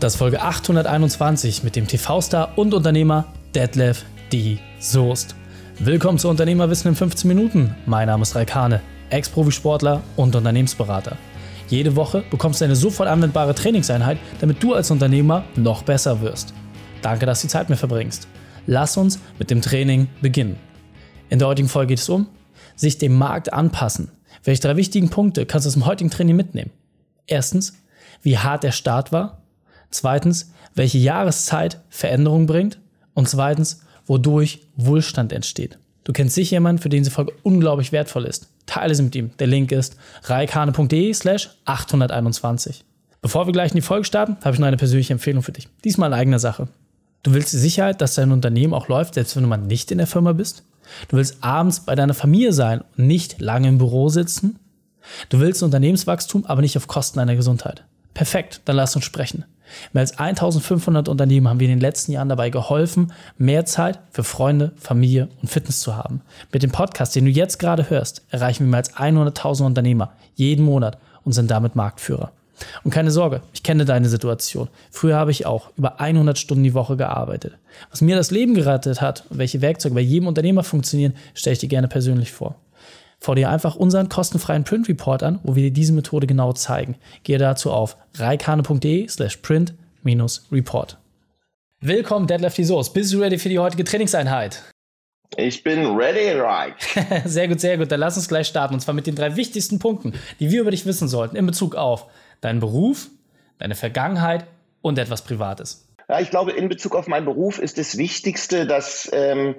Das ist Folge 821 mit dem TV-Star und Unternehmer Detlef D. Soest. Willkommen zu Unternehmerwissen in 15 Minuten. Mein Name ist Raikane, Ex-Profisportler und Unternehmensberater. Jede Woche bekommst du eine sofort anwendbare Trainingseinheit, damit du als Unternehmer noch besser wirst. Danke, dass du die Zeit mit verbringst. Lass uns mit dem Training beginnen. In der heutigen Folge geht es um sich dem Markt anpassen. Welche drei wichtigen Punkte kannst du aus dem heutigen Training mitnehmen? Erstens, wie hart der Start war. Zweitens, welche Jahreszeit Veränderung bringt. Und zweitens, wodurch Wohlstand entsteht. Du kennst sicher jemanden, für den diese Folge unglaublich wertvoll ist. Teile sie mit ihm. Der Link ist reikane.de slash 821. Bevor wir gleich in die Folge starten, habe ich noch eine persönliche Empfehlung für dich. Diesmal in eigener Sache. Du willst die Sicherheit, dass dein Unternehmen auch läuft, selbst wenn du mal nicht in der Firma bist? Du willst abends bei deiner Familie sein und nicht lange im Büro sitzen? Du willst Unternehmenswachstum, aber nicht auf Kosten deiner Gesundheit. Perfekt, dann lass uns sprechen. Mehr als 1500 Unternehmen haben wir in den letzten Jahren dabei geholfen, mehr Zeit für Freunde, Familie und Fitness zu haben. Mit dem Podcast, den du jetzt gerade hörst, erreichen wir mehr als 100.000 Unternehmer jeden Monat und sind damit Marktführer. Und keine Sorge, ich kenne deine Situation. Früher habe ich auch über 100 Stunden die Woche gearbeitet. Was mir das Leben gerettet hat und welche Werkzeuge bei jedem Unternehmer funktionieren, stelle ich dir gerne persönlich vor. Vor dir einfach unseren kostenfreien Print Report an, wo wir dir diese Methode genau zeigen. Gehe dazu auf reikane.de slash print-report. Willkommen, Deadlift Source. Bist du ready für die heutige Trainingseinheit? Ich bin ready, right. sehr gut, sehr gut. Dann lass uns gleich starten. Und zwar mit den drei wichtigsten Punkten, die wir über dich wissen sollten in Bezug auf deinen Beruf, deine Vergangenheit und etwas Privates. Ja, ich glaube, in Bezug auf meinen Beruf ist das Wichtigste, dass ähm,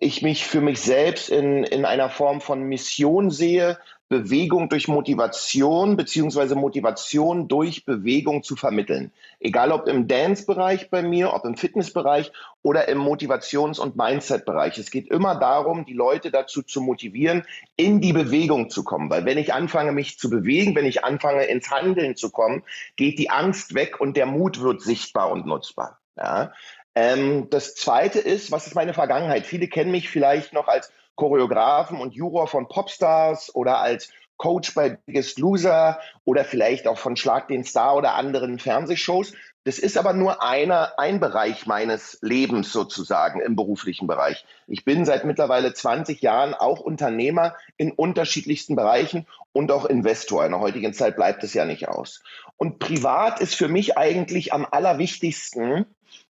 ich mich für mich selbst in, in einer Form von Mission sehe, Bewegung durch Motivation beziehungsweise Motivation durch Bewegung zu vermitteln. Egal ob im Dance-Bereich bei mir, ob im Fitnessbereich oder im Motivations- und Mindset-Bereich. Es geht immer darum, die Leute dazu zu motivieren, in die Bewegung zu kommen. Weil wenn ich anfange, mich zu bewegen, wenn ich anfange, ins Handeln zu kommen, geht die Angst weg und der Mut wird sichtbar und nutzbar. Ja? Ähm, das zweite ist, was ist meine Vergangenheit? Viele kennen mich vielleicht noch als Choreografen und Juror von Popstars oder als Coach bei Biggest Loser oder vielleicht auch von Schlag den Star oder anderen Fernsehshows. Das ist aber nur einer, ein Bereich meines Lebens sozusagen im beruflichen Bereich. Ich bin seit mittlerweile 20 Jahren auch Unternehmer in unterschiedlichsten Bereichen und auch Investor. In der heutigen Zeit bleibt es ja nicht aus. Und privat ist für mich eigentlich am allerwichtigsten,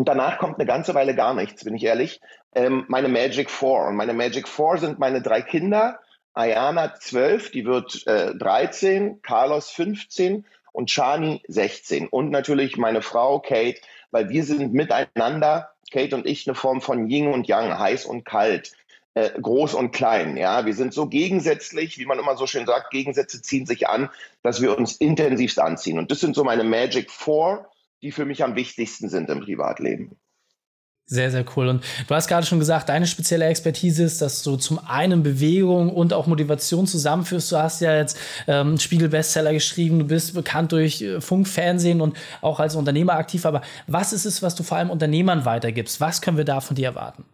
und danach kommt eine ganze Weile gar nichts, bin ich ehrlich. Ähm, meine Magic Four. Und meine Magic Four sind meine drei Kinder. Ayana 12, die wird äh, 13, Carlos 15 und Shani 16. Und natürlich meine Frau Kate, weil wir sind miteinander, Kate und ich, eine Form von Yin und Yang, heiß und kalt. Äh, groß und klein. Ja, wir sind so gegensätzlich, wie man immer so schön sagt, Gegensätze ziehen sich an, dass wir uns intensivst anziehen. Und das sind so meine Magic Four die für mich am wichtigsten sind im Privatleben. Sehr, sehr cool. Und du hast gerade schon gesagt, deine spezielle Expertise ist, dass du zum einen Bewegung und auch Motivation zusammenführst. Du hast ja jetzt ähm, Spiegel-Bestseller geschrieben, du bist bekannt durch äh, Funk, Fernsehen und auch als Unternehmer aktiv. Aber was ist es, was du vor allem Unternehmern weitergibst? Was können wir da von dir erwarten?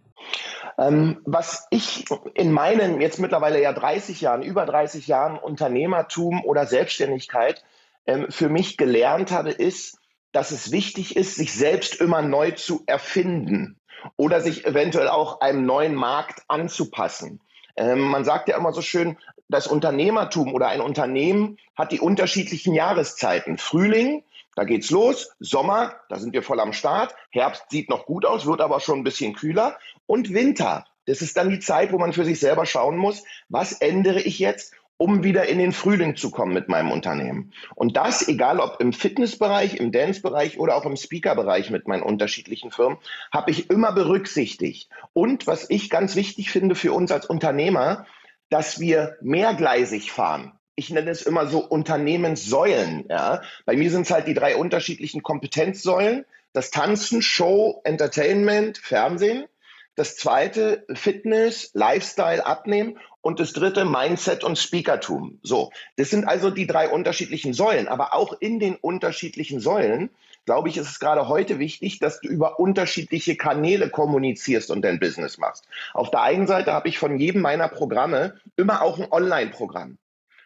Ähm, was ich in meinen jetzt mittlerweile ja 30 Jahren, über 30 Jahren Unternehmertum oder Selbstständigkeit ähm, für mich gelernt habe, ist, dass es wichtig ist, sich selbst immer neu zu erfinden oder sich eventuell auch einem neuen Markt anzupassen. Ähm, man sagt ja immer so schön, das Unternehmertum oder ein Unternehmen hat die unterschiedlichen Jahreszeiten. Frühling, da geht's los. Sommer, da sind wir voll am Start. Herbst sieht noch gut aus, wird aber schon ein bisschen kühler. Und Winter, das ist dann die Zeit, wo man für sich selber schauen muss, was ändere ich jetzt um wieder in den Frühling zu kommen mit meinem Unternehmen. Und das, egal ob im Fitnessbereich, im Dance-Bereich oder auch im Speaker-Bereich mit meinen unterschiedlichen Firmen, habe ich immer berücksichtigt. Und was ich ganz wichtig finde für uns als Unternehmer, dass wir mehrgleisig fahren. Ich nenne es immer so Unternehmenssäulen. Ja. Bei mir sind es halt die drei unterschiedlichen Kompetenzsäulen. Das Tanzen, Show, Entertainment, Fernsehen. Das zweite Fitness, Lifestyle, Abnehmen und das dritte Mindset und Speakertum. So, das sind also die drei unterschiedlichen Säulen. Aber auch in den unterschiedlichen Säulen, glaube ich, ist es gerade heute wichtig, dass du über unterschiedliche Kanäle kommunizierst und dein Business machst. Auf der einen Seite habe ich von jedem meiner Programme immer auch ein Online-Programm.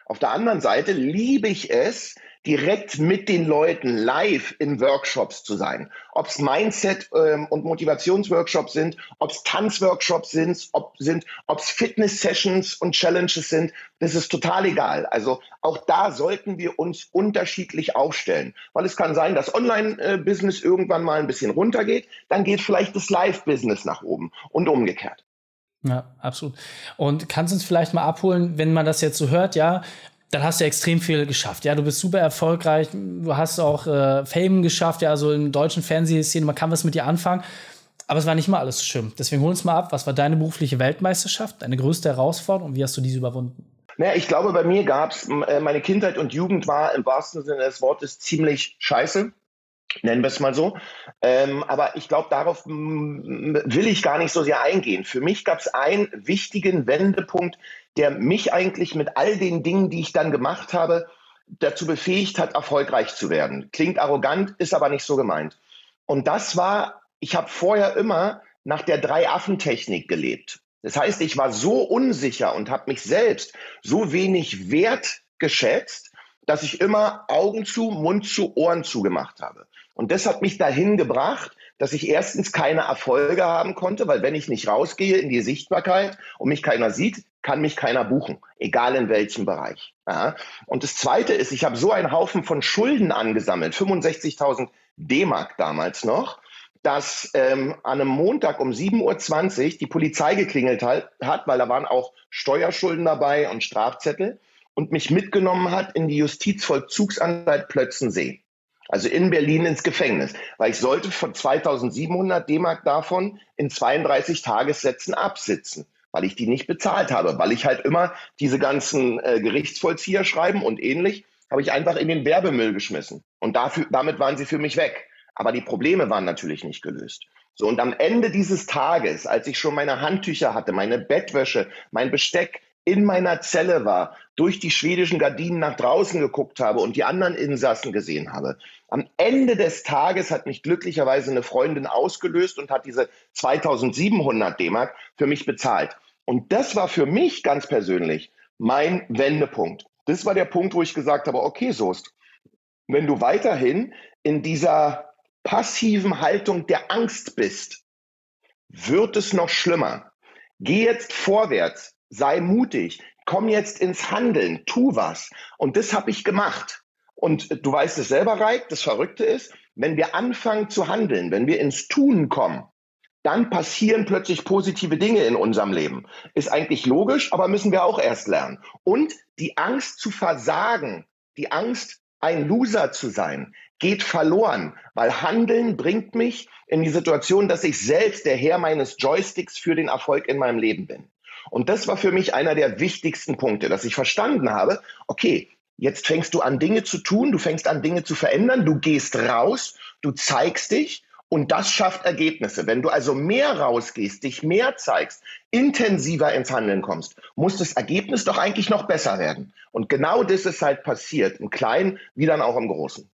Auf der anderen Seite liebe ich es, direkt mit den Leuten live in Workshops zu sein. Ob es Mindset- ähm, und Motivationsworkshops sind, ob es Tanzworkshops sind, ob sind, ob es Fitness-Sessions und Challenges sind, das ist total egal. Also auch da sollten wir uns unterschiedlich aufstellen, weil es kann sein, dass Online-Business irgendwann mal ein bisschen runtergeht, dann geht vielleicht das Live-Business nach oben und umgekehrt. Ja, absolut. Und kannst du uns vielleicht mal abholen, wenn man das jetzt so hört, ja, dann hast du extrem viel geschafft. Ja, du bist super erfolgreich, du hast auch äh, Fame geschafft, ja, also im deutschen Fernsehszene, man kann was mit dir anfangen. Aber es war nicht mal alles schlimm. Deswegen hol uns mal ab, was war deine berufliche Weltmeisterschaft, deine größte Herausforderung und wie hast du diese überwunden? Naja, ich glaube, bei mir gab es, äh, meine Kindheit und Jugend war im wahrsten Sinne des Wortes ziemlich scheiße nennen wir es mal so. Ähm, aber ich glaube, darauf will ich gar nicht so sehr eingehen. Für mich gab es einen wichtigen Wendepunkt, der mich eigentlich mit all den Dingen, die ich dann gemacht habe, dazu befähigt hat, erfolgreich zu werden. Klingt arrogant, ist aber nicht so gemeint. Und das war, ich habe vorher immer nach der Drei-Affen-Technik gelebt. Das heißt, ich war so unsicher und habe mich selbst so wenig wertgeschätzt, dass ich immer Augen zu, Mund zu, Ohren zu gemacht habe. Und das hat mich dahin gebracht, dass ich erstens keine Erfolge haben konnte, weil wenn ich nicht rausgehe in die Sichtbarkeit und mich keiner sieht, kann mich keiner buchen, egal in welchem Bereich. Ja. Und das Zweite ist, ich habe so einen Haufen von Schulden angesammelt, 65.000 D-Mark damals noch, dass ähm, an einem Montag um 7.20 Uhr die Polizei geklingelt hat, weil da waren auch Steuerschulden dabei und Strafzettel und mich mitgenommen hat in die Justizvollzugsanstalt Plötzensee also in Berlin ins Gefängnis, weil ich sollte von 2700 D-Mark davon in 32 Tagessätzen absitzen, weil ich die nicht bezahlt habe, weil ich halt immer diese ganzen äh, Gerichtsvollzieher schreiben und ähnlich, habe ich einfach in den Werbemüll geschmissen. Und dafür, damit waren sie für mich weg. Aber die Probleme waren natürlich nicht gelöst. So, und am Ende dieses Tages, als ich schon meine Handtücher hatte, meine Bettwäsche, mein Besteck, in meiner Zelle war, durch die schwedischen Gardinen nach draußen geguckt habe und die anderen Insassen gesehen habe. Am Ende des Tages hat mich glücklicherweise eine Freundin ausgelöst und hat diese 2700 D-Mark für mich bezahlt. Und das war für mich ganz persönlich mein Wendepunkt. Das war der Punkt, wo ich gesagt habe, okay, Soest, wenn du weiterhin in dieser passiven Haltung der Angst bist, wird es noch schlimmer. Geh jetzt vorwärts, sei mutig, komm jetzt ins Handeln, tu was. Und das habe ich gemacht. Und du weißt es selber, Reik, das Verrückte ist, wenn wir anfangen zu handeln, wenn wir ins Tun kommen, dann passieren plötzlich positive Dinge in unserem Leben. Ist eigentlich logisch, aber müssen wir auch erst lernen. Und die Angst zu versagen, die Angst, ein Loser zu sein, geht verloren, weil Handeln bringt mich in die Situation, dass ich selbst der Herr meines Joysticks für den Erfolg in meinem Leben bin. Und das war für mich einer der wichtigsten Punkte, dass ich verstanden habe, okay, jetzt fängst du an Dinge zu tun, du fängst an Dinge zu verändern, du gehst raus, du zeigst dich und das schafft Ergebnisse. Wenn du also mehr rausgehst, dich mehr zeigst, intensiver ins Handeln kommst, muss das Ergebnis doch eigentlich noch besser werden. Und genau das ist halt passiert, im Kleinen wie dann auch im Großen.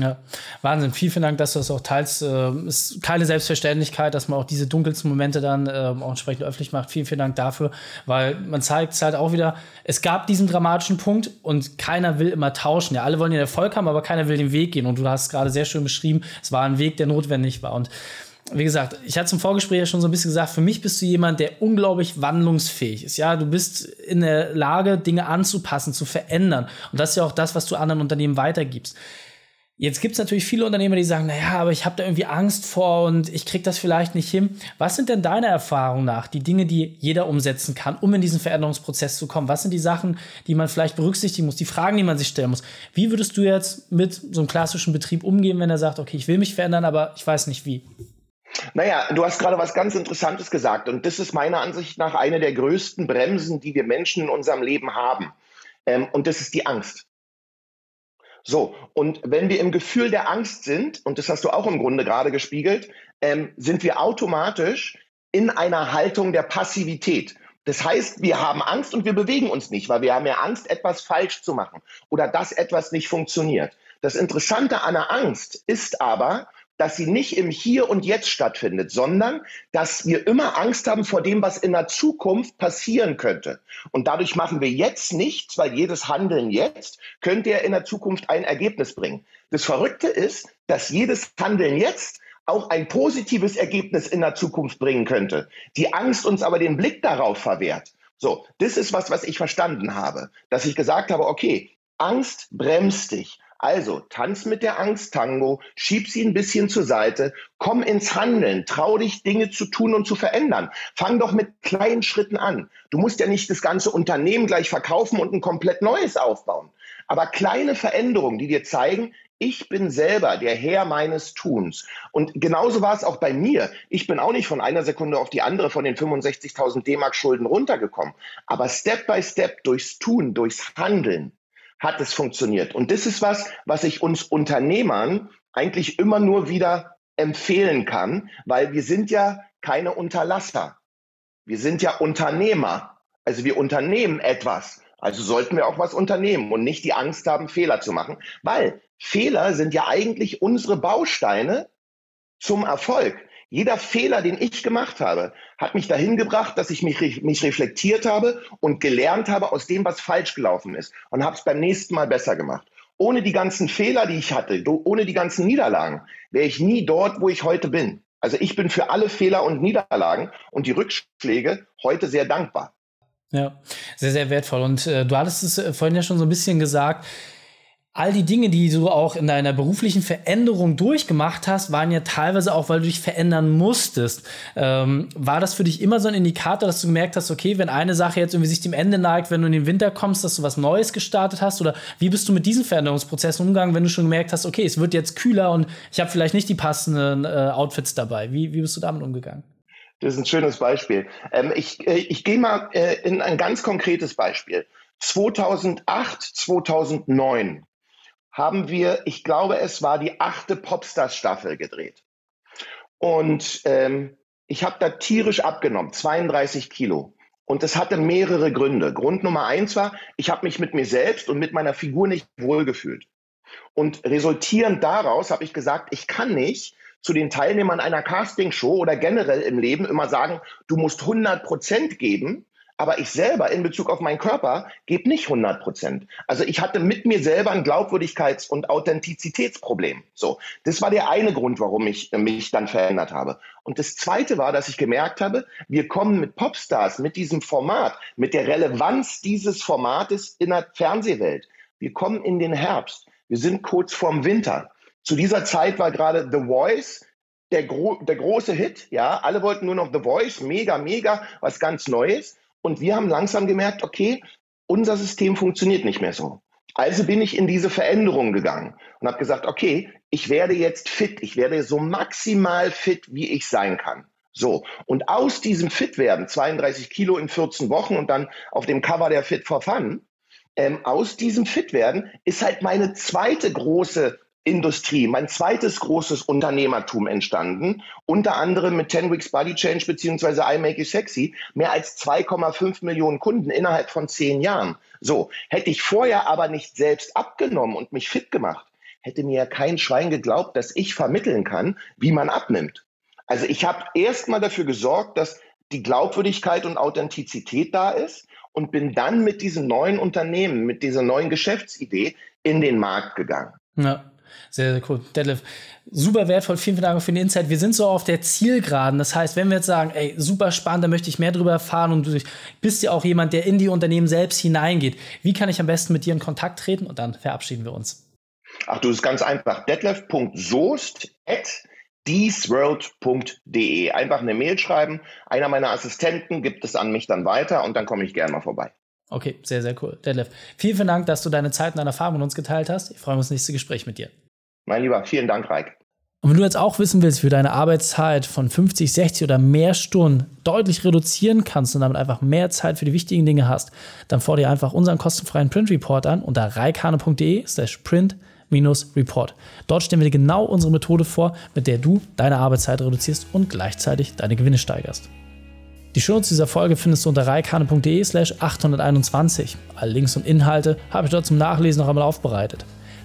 Ja, Wahnsinn. Vielen, vielen Dank, dass du das auch teilst. Ähm, ist keine Selbstverständlichkeit, dass man auch diese dunkelsten Momente dann ähm, auch entsprechend öffentlich macht. Vielen, vielen Dank dafür, weil man zeigt es halt auch wieder, es gab diesen dramatischen Punkt und keiner will immer tauschen. Ja, alle wollen den Erfolg haben, aber keiner will den Weg gehen. Und du hast gerade sehr schön beschrieben, es war ein Weg, der notwendig war. Und wie gesagt, ich hatte zum Vorgespräch ja schon so ein bisschen gesagt, für mich bist du jemand, der unglaublich wandlungsfähig ist. Ja, du bist in der Lage, Dinge anzupassen, zu verändern. Und das ist ja auch das, was du anderen Unternehmen weitergibst. Jetzt gibt es natürlich viele Unternehmer, die sagen, naja, aber ich habe da irgendwie Angst vor und ich kriege das vielleicht nicht hin. Was sind denn deiner Erfahrung nach die Dinge, die jeder umsetzen kann, um in diesen Veränderungsprozess zu kommen? Was sind die Sachen, die man vielleicht berücksichtigen muss, die Fragen, die man sich stellen muss? Wie würdest du jetzt mit so einem klassischen Betrieb umgehen, wenn er sagt, okay, ich will mich verändern, aber ich weiß nicht wie? Naja, du hast gerade was ganz Interessantes gesagt und das ist meiner Ansicht nach eine der größten Bremsen, die wir Menschen in unserem Leben haben. Ähm, und das ist die Angst. So, und wenn wir im Gefühl der Angst sind, und das hast du auch im Grunde gerade gespiegelt, ähm, sind wir automatisch in einer Haltung der Passivität. Das heißt, wir haben Angst und wir bewegen uns nicht, weil wir haben ja Angst, etwas falsch zu machen oder dass etwas nicht funktioniert. Das Interessante an der Angst ist aber, dass sie nicht im Hier und Jetzt stattfindet, sondern dass wir immer Angst haben vor dem, was in der Zukunft passieren könnte. Und dadurch machen wir jetzt nichts, weil jedes Handeln jetzt könnte ja in der Zukunft ein Ergebnis bringen. Das Verrückte ist, dass jedes Handeln jetzt auch ein positives Ergebnis in der Zukunft bringen könnte. Die Angst uns aber den Blick darauf verwehrt. So, das ist was, was ich verstanden habe, dass ich gesagt habe, okay, Angst bremst dich. Also tanz mit der Angst Tango, schieb sie ein bisschen zur Seite, komm ins Handeln, trau dich Dinge zu tun und zu verändern. Fang doch mit kleinen Schritten an. Du musst ja nicht das ganze Unternehmen gleich verkaufen und ein komplett neues aufbauen. Aber kleine Veränderungen, die dir zeigen, ich bin selber der Herr meines Tuns. Und genauso war es auch bei mir. Ich bin auch nicht von einer Sekunde auf die andere von den 65.000 D-Mark Schulden runtergekommen. Aber Step by Step durchs Tun, durchs Handeln hat es funktioniert. Und das ist was, was ich uns Unternehmern eigentlich immer nur wieder empfehlen kann, weil wir sind ja keine Unterlasser. Wir sind ja Unternehmer. Also wir unternehmen etwas. Also sollten wir auch was unternehmen und nicht die Angst haben, Fehler zu machen, weil Fehler sind ja eigentlich unsere Bausteine zum Erfolg. Jeder Fehler, den ich gemacht habe, hat mich dahin gebracht, dass ich mich, mich reflektiert habe und gelernt habe aus dem, was falsch gelaufen ist und habe es beim nächsten Mal besser gemacht. Ohne die ganzen Fehler, die ich hatte, ohne die ganzen Niederlagen, wäre ich nie dort, wo ich heute bin. Also ich bin für alle Fehler und Niederlagen und die Rückschläge heute sehr dankbar. Ja, sehr, sehr wertvoll. Und äh, du hattest es äh, vorhin ja schon so ein bisschen gesagt, all die Dinge, die du auch in deiner beruflichen Veränderung durchgemacht hast, waren ja teilweise auch, weil du dich verändern musstest. Ähm, war das für dich immer so ein Indikator, dass du gemerkt hast, okay, wenn eine Sache jetzt irgendwie sich dem Ende neigt, wenn du in den Winter kommst, dass du was Neues gestartet hast? Oder wie bist du mit diesen Veränderungsprozessen umgegangen, wenn du schon gemerkt hast, okay, es wird jetzt kühler und ich habe vielleicht nicht die passenden äh, Outfits dabei? Wie, wie bist du damit umgegangen? Das ist ein schönes Beispiel. Ähm, ich äh, ich gehe mal äh, in ein ganz konkretes Beispiel. 2008, 2009 haben wir, ich glaube, es war die achte Popstars-Staffel gedreht. Und ähm, ich habe da tierisch abgenommen, 32 Kilo. Und das hatte mehrere Gründe. Grund Nummer eins war, ich habe mich mit mir selbst und mit meiner Figur nicht wohlgefühlt. Und resultierend daraus habe ich gesagt, ich kann nicht zu den Teilnehmern einer Castingshow oder generell im Leben immer sagen, du musst 100 Prozent geben, aber ich selber in Bezug auf meinen Körper gebe nicht 100 Prozent. Also ich hatte mit mir selber ein Glaubwürdigkeits- und Authentizitätsproblem. So, das war der eine Grund, warum ich mich dann verändert habe. Und das zweite war, dass ich gemerkt habe, wir kommen mit Popstars, mit diesem Format, mit der Relevanz dieses Formates in der Fernsehwelt. Wir kommen in den Herbst. Wir sind kurz vorm Winter. Zu dieser Zeit war gerade The Voice der, gro der große Hit. Ja, alle wollten nur noch The Voice, mega, mega, was ganz Neues. Und wir haben langsam gemerkt, okay, unser System funktioniert nicht mehr so. Also bin ich in diese Veränderung gegangen und habe gesagt, okay, ich werde jetzt fit, ich werde so maximal fit, wie ich sein kann. So, und aus diesem Fitwerden, 32 Kilo in 14 Wochen und dann auf dem Cover der Fit for Fun, ähm, aus diesem Fitwerden ist halt meine zweite große Industrie, mein zweites großes Unternehmertum entstanden, unter anderem mit Ten Weeks Body Change beziehungsweise I Make You Sexy, mehr als 2,5 Millionen Kunden innerhalb von zehn Jahren. So, hätte ich vorher aber nicht selbst abgenommen und mich fit gemacht, hätte mir ja kein Schwein geglaubt, dass ich vermitteln kann, wie man abnimmt. Also ich habe erstmal dafür gesorgt, dass die Glaubwürdigkeit und Authentizität da ist und bin dann mit diesem neuen Unternehmen, mit dieser neuen Geschäftsidee in den Markt gegangen. Ja. Sehr, sehr cool. Detlef, super wertvoll. Vielen, vielen Dank für den Insight. Wir sind so auf der Zielgeraden. Das heißt, wenn wir jetzt sagen, ey, super spannend, da möchte ich mehr drüber erfahren und du bist ja auch jemand, der in die Unternehmen selbst hineingeht. Wie kann ich am besten mit dir in Kontakt treten? Und dann verabschieden wir uns. Ach, du, ist ganz einfach. Detlef.soest at diesworld.de. Einfach eine Mail schreiben. Einer meiner Assistenten gibt es an mich dann weiter und dann komme ich gerne mal vorbei. Okay, sehr, sehr cool. Detlef, vielen, vielen Dank, dass du deine Zeit und deine Erfahrungen mit uns geteilt hast. Ich freue mich auf das nächste Gespräch mit dir. Mein Lieber, vielen Dank, Reik. Und wenn du jetzt auch wissen willst, wie du deine Arbeitszeit von 50, 60 oder mehr Stunden deutlich reduzieren kannst und damit einfach mehr Zeit für die wichtigen Dinge hast, dann fordere einfach unseren kostenfreien Print Report an unter reikane.de slash print-report. Dort stellen wir dir genau unsere Methode vor, mit der du deine Arbeitszeit reduzierst und gleichzeitig deine Gewinne steigerst. Die Shownotes dieser Folge findest du unter reikane.de slash 821. Alle Links und Inhalte habe ich dort zum Nachlesen noch einmal aufbereitet.